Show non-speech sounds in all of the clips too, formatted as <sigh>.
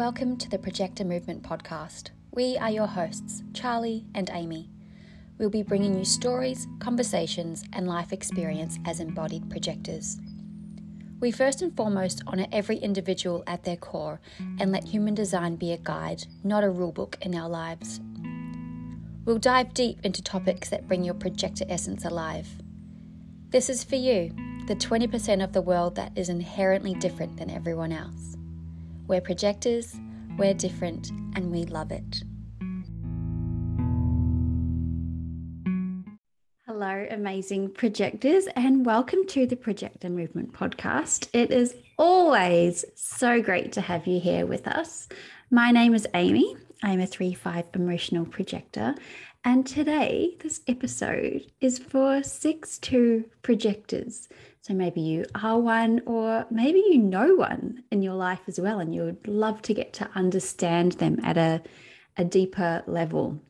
Welcome to the Projector Movement podcast. We are your hosts, Charlie and Aimee. We'll be bringing you stories, conversations, and life experience as embodied projectors. We first and foremost honour every individual at their core and let human design be a guide, not a rule book in our lives. We'll dive deep into topics that bring your projector essence alive. This is for you, the 20% of the world that is inherently different than everyone else. We're projectors, we're different, and we love it. Hello, amazing projectors, and welcome to the Projector Movement podcast. It is always so great to have you here with us. My name is Aimee. I'm a 3 5 emotional projector, and today, this episode is for 6 2 projectors. So maybe you are one, or maybe you know one in your life as well, and you would love to get to understand them at a, a deeper level.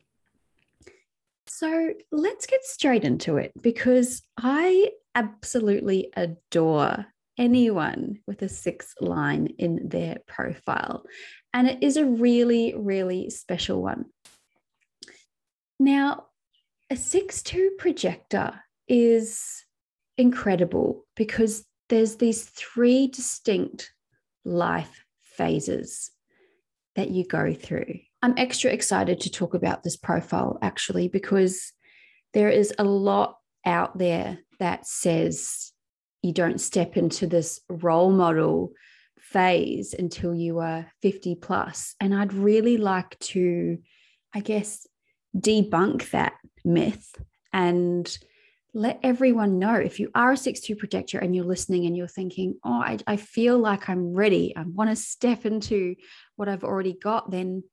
So let's get straight into it because I absolutely adore anyone with a six line in their profile. And it is a really, really special one. Now, a 6 2 projector is incredible because there's these three distinct life phases that you go through. I'm extra excited to talk about this profile actually because there is a lot out there that says you don't step into this role model phase until you are 50 plus. And I'd really like to, I guess, debunk that myth and let everyone know if you are a 6-2 projector and you're listening and you're thinking, oh, I, I feel like I'm ready. I want to step into what I've already got, then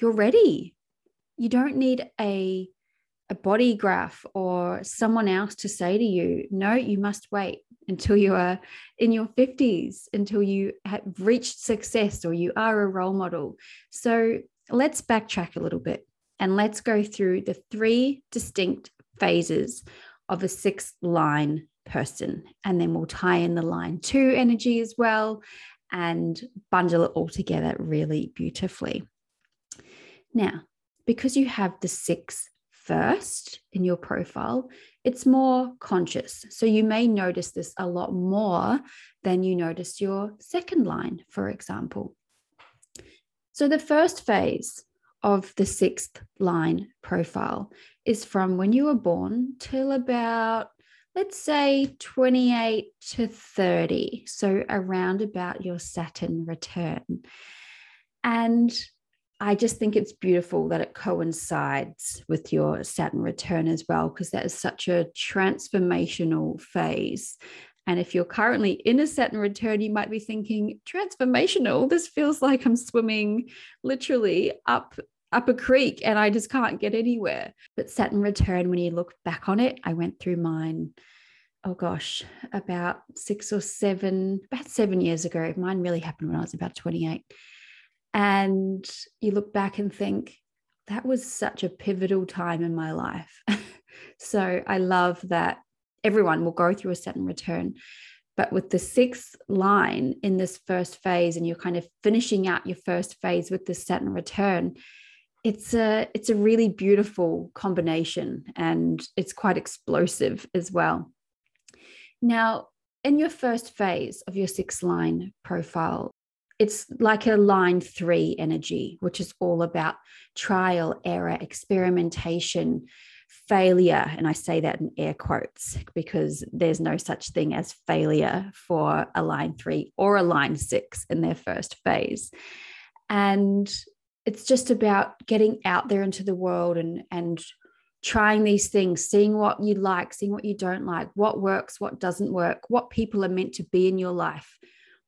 you're ready. You don't need a, a body graph or someone else to say to you, no, you must wait until you are in your 50s, until you have reached success or you are a role model. So let's backtrack a little bit and let's go through the three distinct phases of a six line person. And then we'll tie in the line two energy as well and bundle it all together really beautifully. Now, because you have the six first in your profile, it's more conscious. So you may notice this a lot more than you notice your second line, for example. So the first phase of the sixth line profile is from when you were born till about, let's say, 28 to 30. So around about your Saturn return. And I just think it's beautiful that it coincides with your Saturn return as well, because that is such a transformational phase. And if you're currently in a Saturn return, you might be thinking, transformational. This feels like I'm swimming literally up up a creek and I just can't get anywhere. But Saturn return, when you look back on it, I went through mine, oh gosh, about six or seven, about seven years ago. Mine really happened when I was about 28. And you look back and think, that was such a pivotal time in my life. <laughs> so I love that everyone will go through a Saturn return. But with the sixth line in this first phase, and you're kind of finishing out your first phase with the Saturn return, it's a it's a really beautiful combination and it's quite explosive as well now in your first phase of your six line profile it's like a line three energy which is all about trial error experimentation failure. And i say that in air quotes because there's no such thing as failure for a line three or a line six in their first phase. And it's just about getting out there into the world and and trying these things seeing what you like seeing what you don't like what works what doesn't work what people are meant to be in your life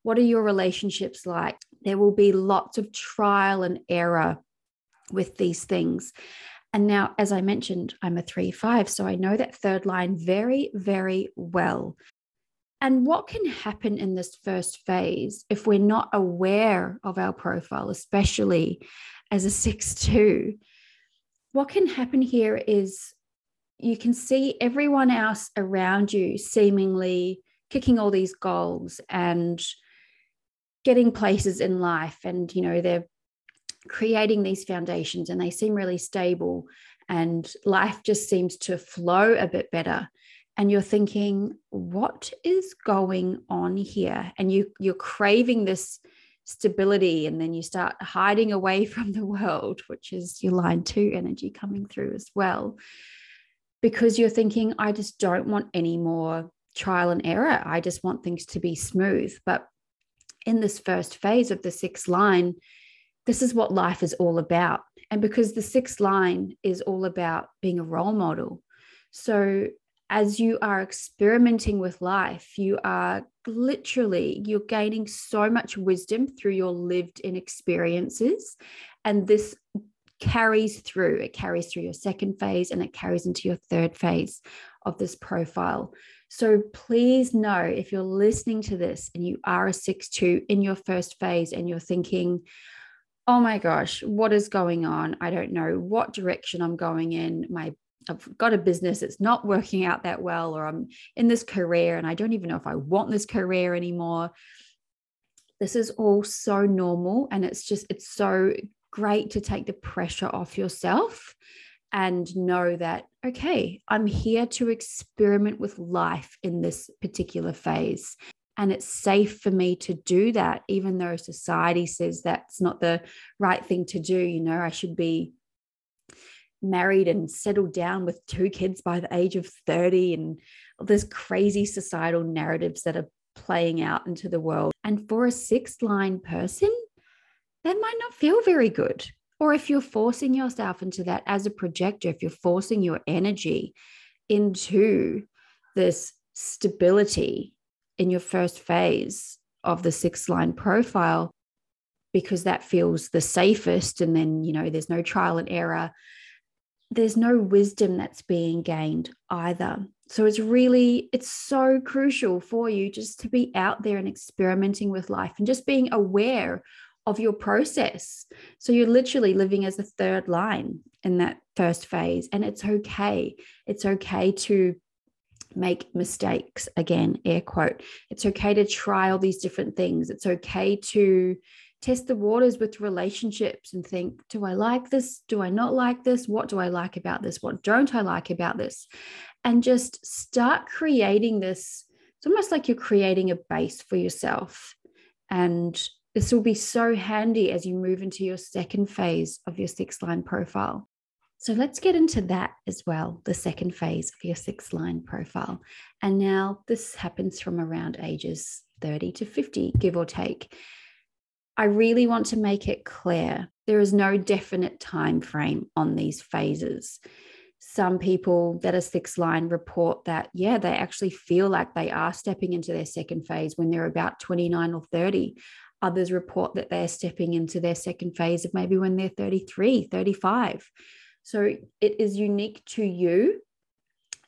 what are your relationships like? There will be lots of trial and error with these things. And now as i mentioned i'm a 3 5 so i know that third line very very well. And what can happen in this first phase if we're not aware of our profile, especially as a 6 2? What can happen here is you can see everyone else around you seemingly kicking all these goals and getting places in life and, you know, they're creating these foundations and they seem really stable and life just seems to flow a bit better. And you're thinking what is going on here? And you you're craving this stability and then you start hiding away <laughs> from the world which is your line 2 energy coming through as well. Because you're thinking I just don't want any more trial and error. I just want things to be smooth. But in this first phase of the sixth line this is what life is all about. And because the sixth line is all about being a role model. So as you are experimenting with life, you are literally you're gaining so much wisdom through your lived in experiences. And this carries through it carries through your second phase and it carries into your third phase of this profile so please know if you're listening to this and you are a 6-2 in your first phase and you're thinking oh my gosh what is going on i don't know what direction i'm going in my I've got a business, it's not working out that well, or I'm in this career and I don't even know if I want this career anymore. This is all so normal. And it's just, it's so great to take the pressure off yourself and know that, okay, I'm here to experiment with life in this particular phase. And it's safe for me to do that, even though society says that's not the right thing to do. You know, I should be married and settled down with two kids by the age of 30 and all there's crazy societal narratives that are playing out into the world and for a sixth line person that might not feel very good or if you're forcing yourself into that as a projector if you're forcing your energy into this stability in your first phase of the six line profile because that feels the safest and then you know there's no trial and error there's no wisdom that's being gained either. So it's really, it's so crucial for you just to be out there and experimenting with life and just being aware of your process. So you're literally living as a third line in that first phase. And it's okay. It's okay to make mistakes again, air quote. It's okay to try all these different things. It's okay to test the waters with relationships and think, do I like this? Do I not like this? What do I like about this? What don't I like about this? And just start creating this. It's almost like you're creating a base for yourself. And this will be so handy as you move into your second phase of your six line profile. So let's get into that as well, the second phase of your six line profile. And now this happens from around ages 30 to 50, give or take. I really want to make it clear there is no definite time frame on these phases. Some people that are six line report that, yeah, they actually feel like they are stepping into their second phase when they're about 29 or 30. Others report that they're stepping into their second phase of maybe when they're 33, 35. So it is unique to you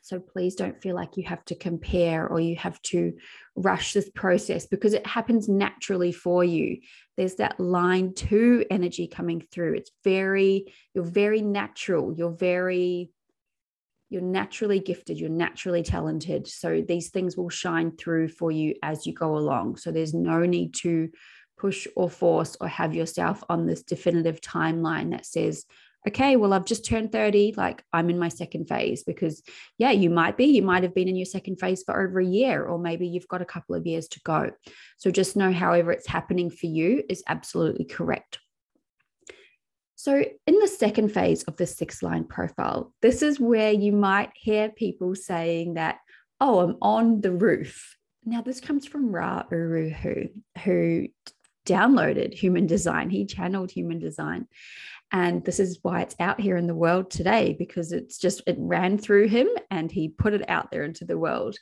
so please don't feel like you have to compare or you have to rush this process because it happens naturally for you. There's that line two energy coming through. It's very, you're very natural. You're very, you're naturally gifted. You're naturally talented. So these things will shine through for you as you go along. So there's no need to push or force or have yourself on this definitive timeline that says, okay, well, I've just turned 30, like I'm in my second phase because, yeah, you might be, you might have been in your second phase for over a year, or maybe you've got a couple of years to go. So just know, however, it's happening for you is absolutely correct. So, in the second phase of the six line profile, this is where you might hear people saying that, oh, I'm on the roof. Now, this comes from Ra Uru, who, who downloaded human design. He channeled human design. And this is why it's out here in the world today, because it's just, it ran through him and he put it out there into the world.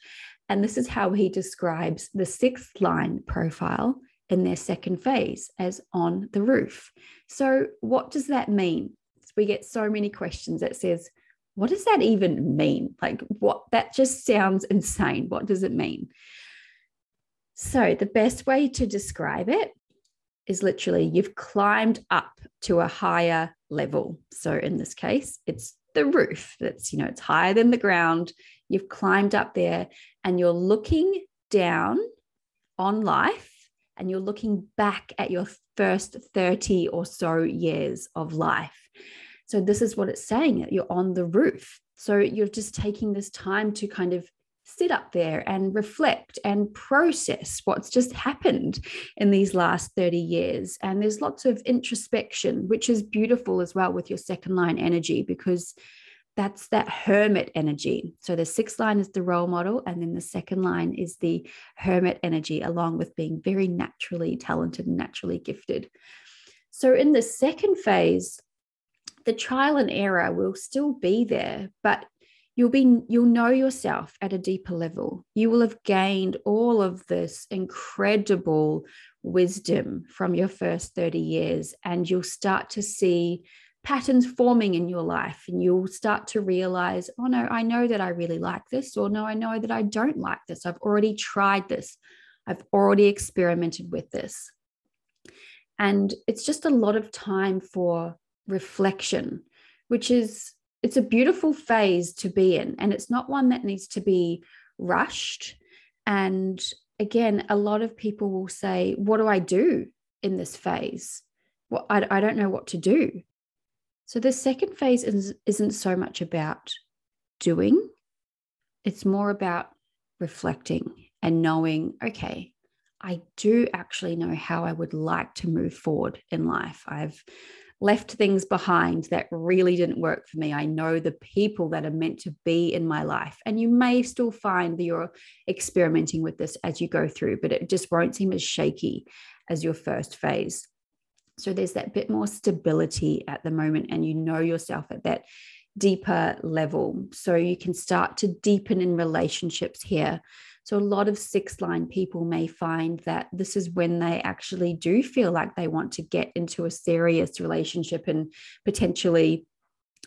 And this is how he describes the sixth line profile in their second phase as on the roof. So, what does that mean? We get so many questions that says, what does that even mean? Like, what that just sounds insane. What does it mean? So, the best way to describe it is literally you've climbed up to a higher level. So in this case, it's the roof that's, you know, it's higher than the ground. You've climbed up there and you're looking down on life and you're looking back at your first 30 or so years of life. So, this is what it's saying you're on the roof. So, you're just taking this time to kind of sit up there and reflect and process what's just happened in these last 30 years. And there's lots of introspection, which is beautiful as well with your second line energy because that's that hermit energy. So the sixth line is the role model, and then the second line is the hermit energy, along with being very naturally talented and naturally gifted. So in the second phase, the trial and error will still be there, but you'll be you'll know yourself at a deeper level. You will have gained all of this incredible wisdom from your first 30 years and you'll start to see patterns forming in your life and you'll start to realize oh no i know that i really like this or no i know that i don't like this. I've already tried this. I've already experimented with this. And it's just a lot of time for reflection which is it's a beautiful phase to be in and it's not one that needs to be rushed. And again a lot of people will say what do i do in this phase? Well i, I don't know what to do. So the second phase is, isn't so much about doing. It's more about reflecting and knowing okay i do actually know how i would like to move forward in life. I've left things behind that really didn't work for me. I know the people that are meant to be in my life. And you may still find that you're experimenting with this as you go through, but it just won't seem as shaky as your first phase. So there's that bit more stability at the moment, and you know yourself at that deeper level. So you can start to deepen in relationships here so, a lot of six line people may find that this is when they actually do feel like they want to get into a serious relationship and potentially,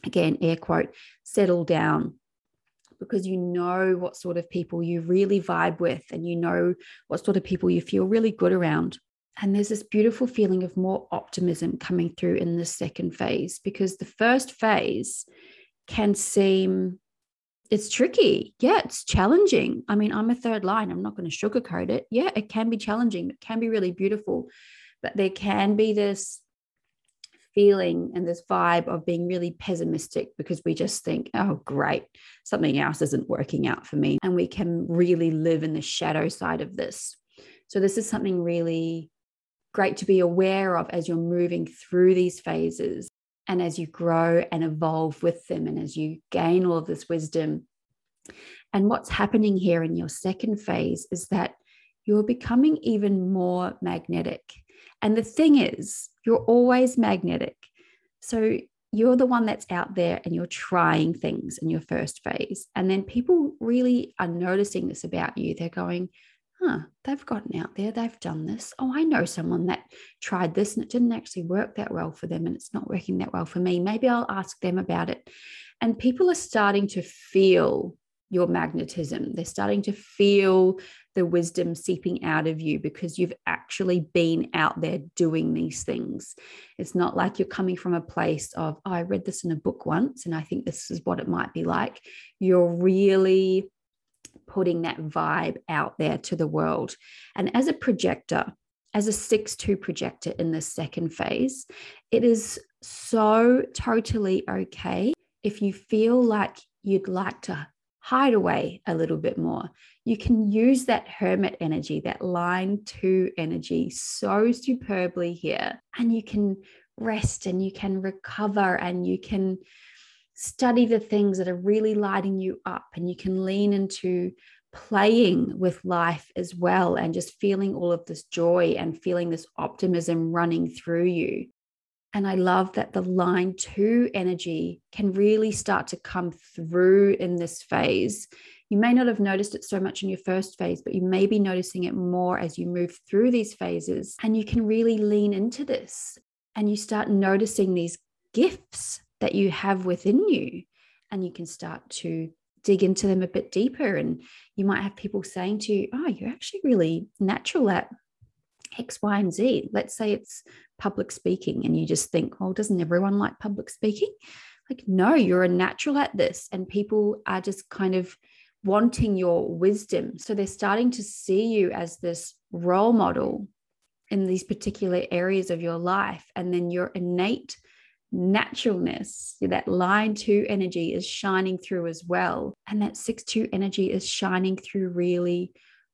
again, air quote, settle down because you know what sort of people you really vibe with and you know what sort of people you feel really good around. And there's this beautiful feeling of more optimism coming through in the second phase because the first phase can seem it's tricky. Yeah, it's challenging. I mean, I'm a third line. I'm not going to sugarcoat it. Yeah, it can be challenging. It can be really beautiful, but there can be this feeling and this vibe of being really pessimistic because we just think, oh, great, something else isn't working out for me. And we can really live in the shadow side of this. So, this is something really great to be aware of as you're moving through these phases and as you grow and evolve with them, and as you gain all of this wisdom. And what's happening here in your second phase is that you're becoming even more magnetic. And the thing is, you're always magnetic. So you're the one that's out there and you're trying things in your first phase. And then people really are noticing this about you. They're going, huh, they've gotten out there, they've done this. Oh, I know someone that tried this and it didn't actually work that well for them and it's not working that well for me. Maybe I'll ask them about it. And people are starting to feel your magnetism. They're starting to feel the wisdom seeping out of you because you've actually been out there doing these things. It's not like you're coming from a place of, oh, I read this in a book once and I think this is what it might be like. You're really putting that vibe out there to the world. And as a projector, as a 6 2 projector in the second phase, it is so totally okay if you feel like you'd like to hide away a little bit more. You can use that hermit energy, that line two energy so superbly here. And you can rest and you can recover and you can study the things that are really lighting you up and you can lean into playing with life as well and just feeling all of this joy and feeling this optimism running through you. And I love that the line two energy can really start to come through in this phase. You may not have noticed it so much in your first phase, but you may be noticing it more as you move through these phases. And you can really lean into this and you start noticing these gifts that you have within you and you can start to dig into them a bit deeper. And you might have people saying to you oh you're actually really natural at x y and z. Let's say it's public speaking and you just think oh doesn't everyone like public speaking? Like no you're a natural at this and people are just kind of wanting your wisdom. So they're starting to see you as this role model in these particular areas of your life. And then your innate naturalness, that line two energy is shining through as well. And that six two energy is shining through really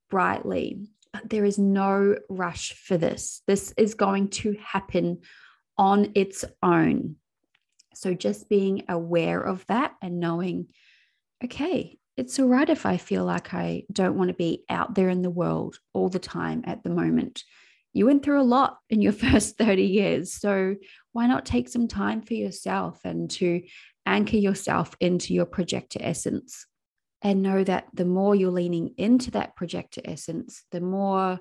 brightly. But there is no rush for this. This is going to happen on its own. So just being aware of that and knowing, okay, it's all right if I feel like I don't want to be out there in the world all the time at the moment. You went through a lot in your <laughs> first 30 years. So why not take some time for yourself and to anchor yourself into your projector essence? And know that the more you're leaning into that projector essence, the more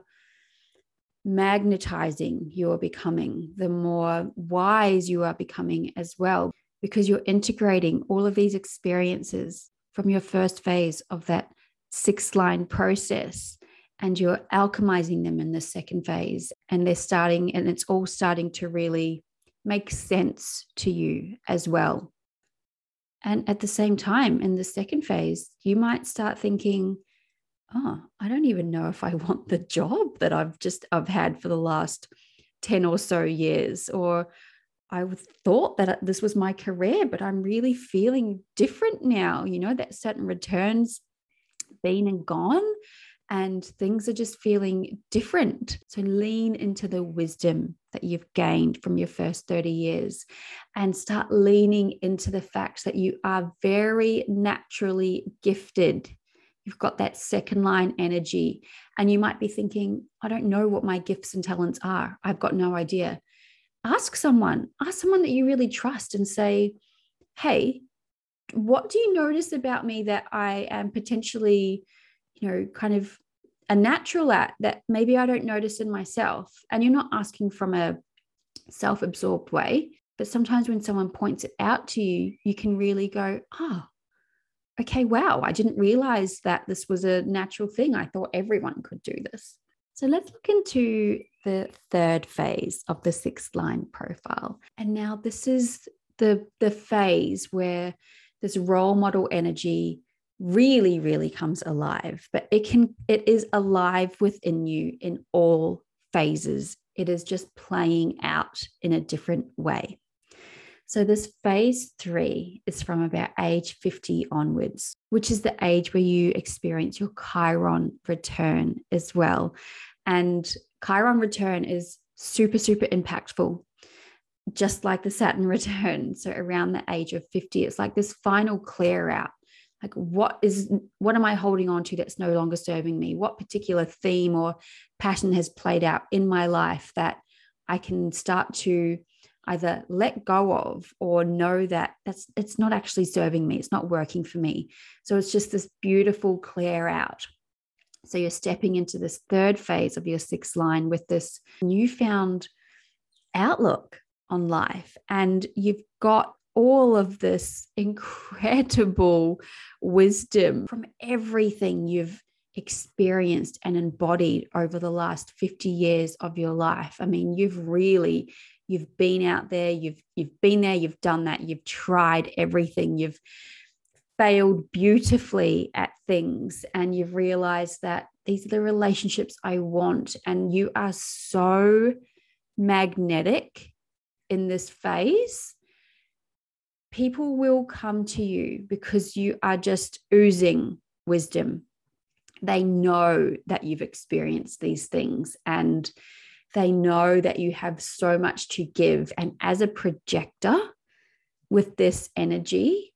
magnetizing you are becoming, the more wise you are becoming as well, because you're integrating all of these experiences from your first phase of that six line process and you're alchemizing them in the second phase and they're starting and it's all starting to really make sense to you as well and at the same time in the second phase you might start thinking oh i don't even know if i <laughs> want the job that i've just i've had for the last 10 or so years or I thought that uh, this was my career, but I'm really feeling different now. You know, that Saturn returns been and gone, and things are just feeling different. So lean into the wisdom that you've gained from your first 30 years and start leaning into the fact that you are very naturally gifted. You've got that second line energy, and you might be thinking, I don't know what my gifts and talents are. I've got no idea ask someone, ask someone that you really trust and say, hey, what do you notice about me that I am potentially, you know, kind of a natural at that maybe I don't notice in myself? And you're not asking from a self absorbed way, but sometimes when someone points it out to you, you can really go, oh, okay, wow, I didn't realize that this was a natural thing. I thought everyone could do this. So let's look into the third phase of the sixth line profile. And now this is the, the phase where this role model energy really, really comes alive, but it can, it is alive within you in all phases. It is just playing out in a different way. So, this phase three is from about age 50 onwards, which is the age where you experience your Chiron return as well. And Chiron return is super, super impactful, just like the Saturn return. <laughs> So around the age of 50, it's like this final clear out. Like, what is, what am I holding on to that's no longer serving me? What particular theme or pattern has played out in my life that I can start to either let go of or know that that's it's not actually serving me it's not working for me so it's just this beautiful clear out so you're stepping into this third phase of your sixth line with this newfound outlook on life. And you've got all of this incredible wisdom from everything you've experienced and embodied over the last 50 years of your life. I mean, you've really you've been out there, you've you've been there, you've done that, you've tried everything, you've failed beautifully at things and you've realized that these are the relationships I want, and you are so magnetic in this phase, people will come to you because you are just oozing wisdom. They know that you've experienced these things and they know that you have so much to give. And as a projector with this energy,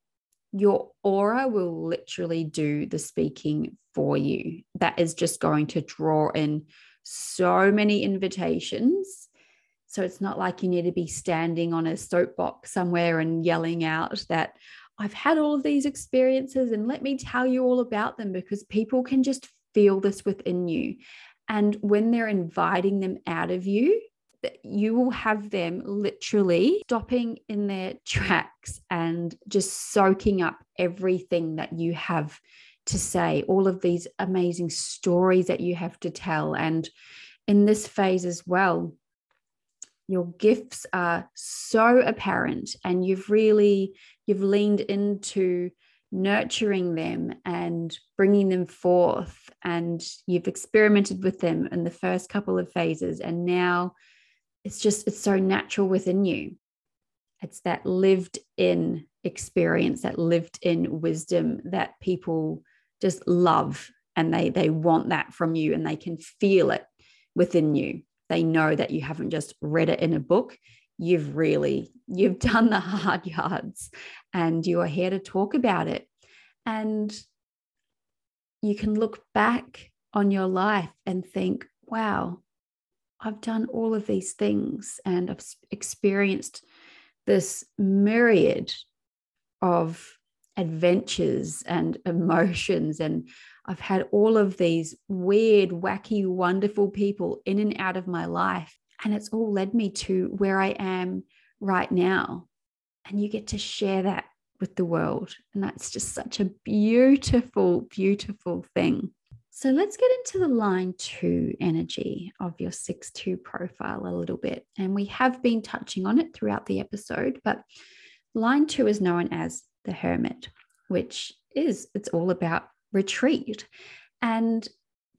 your aura will literally do the speaking for you. That is just going to draw in so many invitations. So it's not like you need to be standing on a soapbox somewhere and yelling out that I've had all of these experiences and let me tell you all about them because people can just feel this within you. And when they're inviting them out of you, you will have them literally stopping in their <laughs> tracks and just soaking up everything that you have to say, all of these amazing stories that you have to tell. And in this phase as well, your gifts are so apparent and you've really you've leaned into nurturing them and bringing them forth. And you've experimented with them in the first couple of phases. And now it's just, it's so natural within you. It's that lived in experience, that lived in wisdom that people just love and they they want that from you and they can feel it within you they know that you haven't just read it in a book. You've really you've done the <laughs> hard yards and you are here to talk about it. And you can look back on your life and think wow i've done all of these things and i've experienced this myriad of adventures and <laughs> emotions and I've had all of these weird, wacky, wonderful people in and out of my life. And it's all led me to where I am right now. And you get to share that with the world. And that's just such a beautiful, beautiful thing. So let's get into the line two energy of your 6 2 profile a little bit. And we have been touching on it throughout the episode, but line two is known as the hermit, which is it's all about retreat. And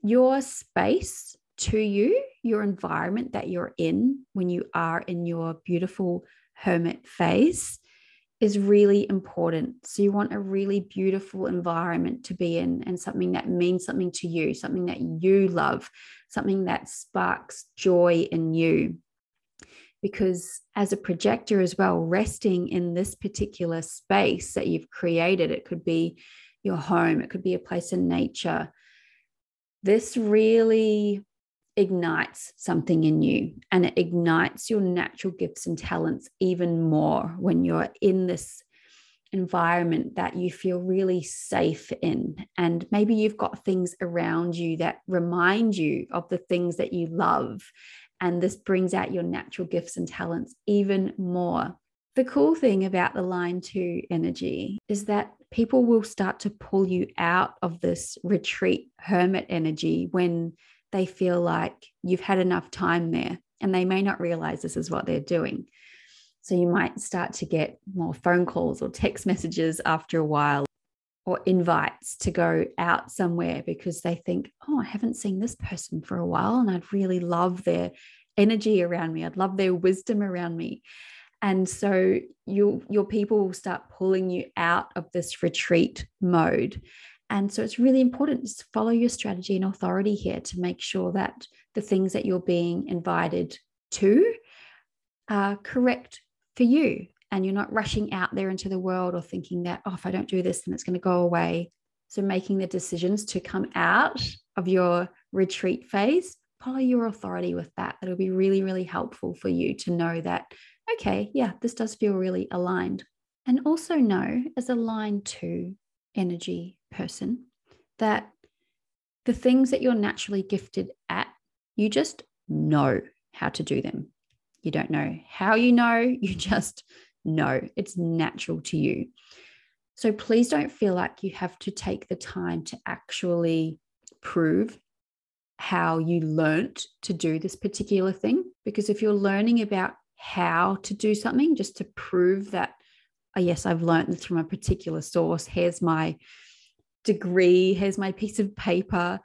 your space to you, your environment that you're in when you are in your beautiful hermit phase is really important. So, you want a really beautiful environment to be in and something that means something to you, something that you love, something that sparks joy in you. Because as a projector as well, resting in this particular space that you've created, it could be your home, it could be a place in nature. This really ignites something in you and it ignites your natural gifts and talents even more when you're in this environment that you feel really safe in. And maybe you've got things around you that remind you of the things that you love. And this brings out your natural gifts and talents even more. The cool thing about the line two energy is that people will start to pull you out of this retreat hermit energy when they feel like you've had enough time there and they may not realize this is what they're doing. So you might start to get more phone calls or text messages after a while or invites to go out somewhere because they think, oh, I haven't seen this person for a while and I'd really love their energy around me. I'd love their wisdom around me and so you your people will start pulling you out of this retreat mode. And so it's really important to follow your strategy and authority here to make sure that the things that you're being invited to are correct for you. And you're not rushing out there into the world or thinking that oh if i don't do this then it's going to go away. So making the decisions to come out of your retreat phase follow your authority with that. That'll be really really helpful for you to know that okay, yeah, this does feel really aligned. And also know as a line two energy person that the things that you're naturally gifted at, you just know how to do them. You don't know how you know, <laughs> you just know it's natural to you. So please don't feel like you have to take the time to actually prove how you learnt to do this particular thing. Because if you're learning about how to do something just to prove that, oh, yes, I've learned this from a particular source. Here's my degree, here's my piece of paper.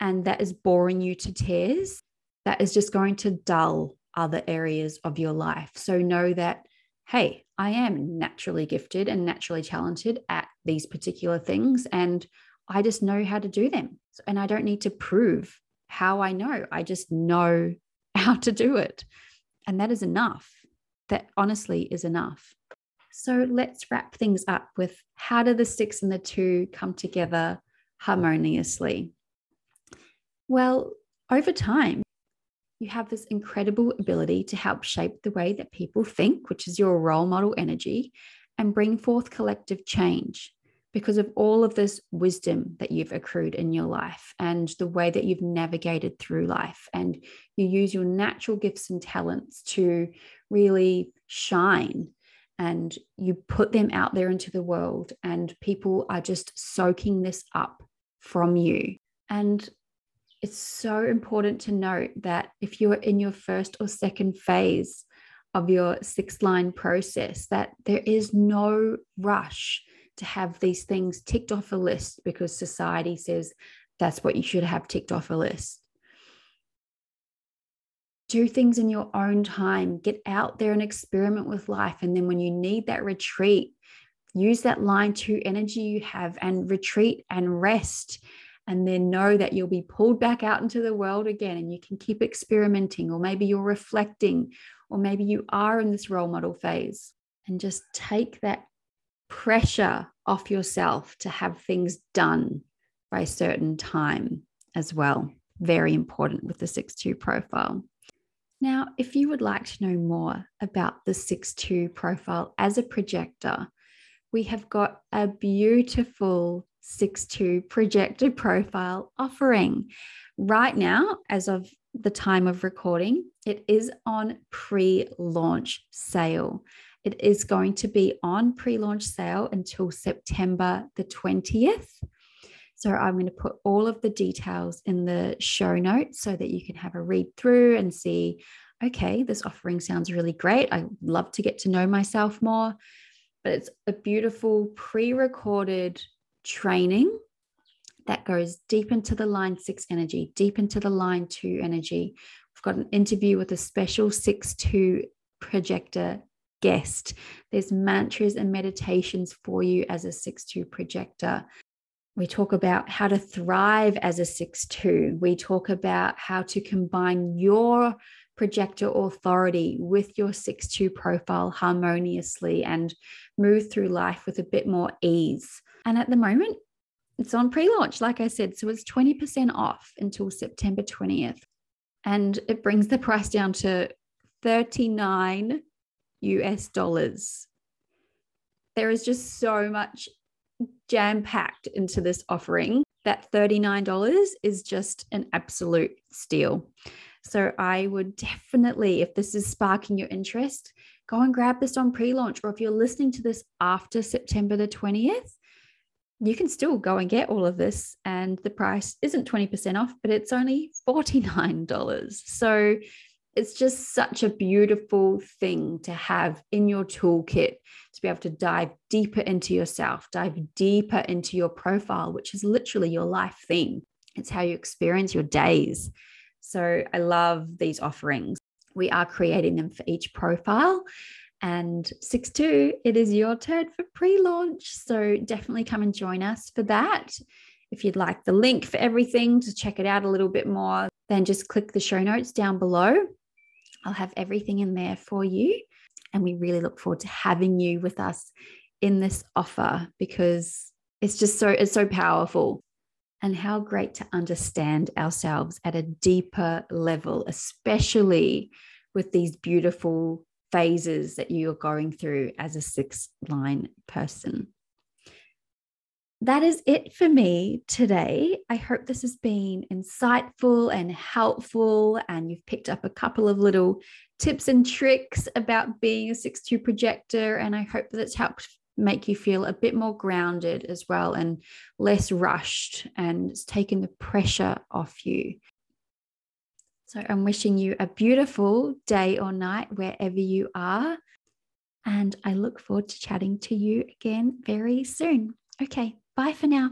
And that is boring you to tears. That is just going to dull other areas of your life. So know that, hey, I am naturally gifted and naturally talented at these particular things. And I just know how to do them. And I don't need to prove how I know. I just know <laughs> how to do it. And that is enough. That honestly is enough. So let's wrap things up with how do the six and the two come together harmoniously? Well, over time, you have this incredible ability to help shape the way that people think, which is your role model energy, and bring forth collective change because of all of this wisdom that you've accrued in your life and the way that you've navigated through life. And you use your natural gifts and talents to really shine and you put them out there into the world, and people are just soaking this up from you. And it's so important to note that if you're in your first or second phase of your six line process, that there is no rush to have these things ticked off a list because society says that's what you should have ticked off a list. Do things in your own time, get out there and experiment with life. And then when you need that retreat, use that line two energy you have and retreat and rest and then know that you'll be pulled back out into the world again and you can keep experimenting, or maybe you're reflecting, or maybe you are in this role model phase, and just take that pressure off yourself to have things done by a certain time as well. Very important with the 6 2 profile. Now, if you would like to know more about the 6 2 profile as a projector, we have got a beautiful 6-2 projector <laughs> profile offering. Right now, as of the time of recording, it is on pre launch sale. It is going to be on pre launch sale until September the 20th. So I'm going to put all of the details in the show notes so that you can have a read through and see okay, this offering sounds really great. I love to get to know myself more. But it's a beautiful pre recorded training that goes deep into the line six energy, deep into the line two energy. We've got an interview with a special six two projector guest. There's mantras and meditations for you as a six two projector. We talk about how to thrive as a six two. We talk about how to combine your projector authority with your 6 2 profile harmoniously and move through life with a bit more ease. And at the moment, it's on pre launch, like I said. So it's 20% off until September 20th. And it brings the price down to 39 US dollars. There is just so much jam packed into this offering that $39 is just an absolute steal. So I would definitely, if this is sparking your interest, go and grab this on pre launch. Or if you're listening to this after September the 20th, you can still go and get all of this. And the price isn't 20% off, but it's only $49. So it's just such a beautiful thing to have in your toolkit to be able to dive deeper into yourself, dive deeper into your profile, which is literally your life theme. It's how you experience your days. So I love these offerings. We are creating them for each profile. And 6 2, it is your turn for pre launch. So definitely come and join us for that. If you'd like the link for everything to check it out a little bit more, then just click the show notes down below. I'll have everything in there for you. And we really look forward to having you with us in this offer because it's just so it's so powerful and how great to understand ourselves at a deeper level, especially with these beautiful phases that you are going through as a six line person. That is it for me today. I hope this has been insightful and helpful, and you've picked up a couple of little tips and tricks about being a 6 2 projector. And I hope that it's helped make you feel a bit more grounded as well and less rushed and it's taken the pressure off you. So I'm wishing you a beautiful day or night wherever you are. And I look forward to chatting to you again very soon. Okay, bye for now.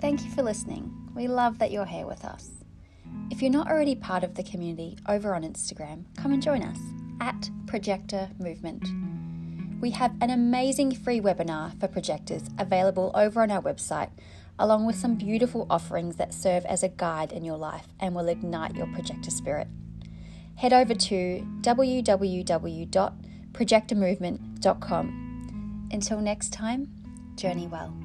Thank you for listening. We love that you're here with us. If you're not already part of the community over on Instagram, come and join us at Projector Movement. We have an amazing free webinar for projectors available over on our website, along with some beautiful offerings that serve as a guide in your life and will ignite your projector spirit. Head over to www.projectormovement.com. Until next time, journey well.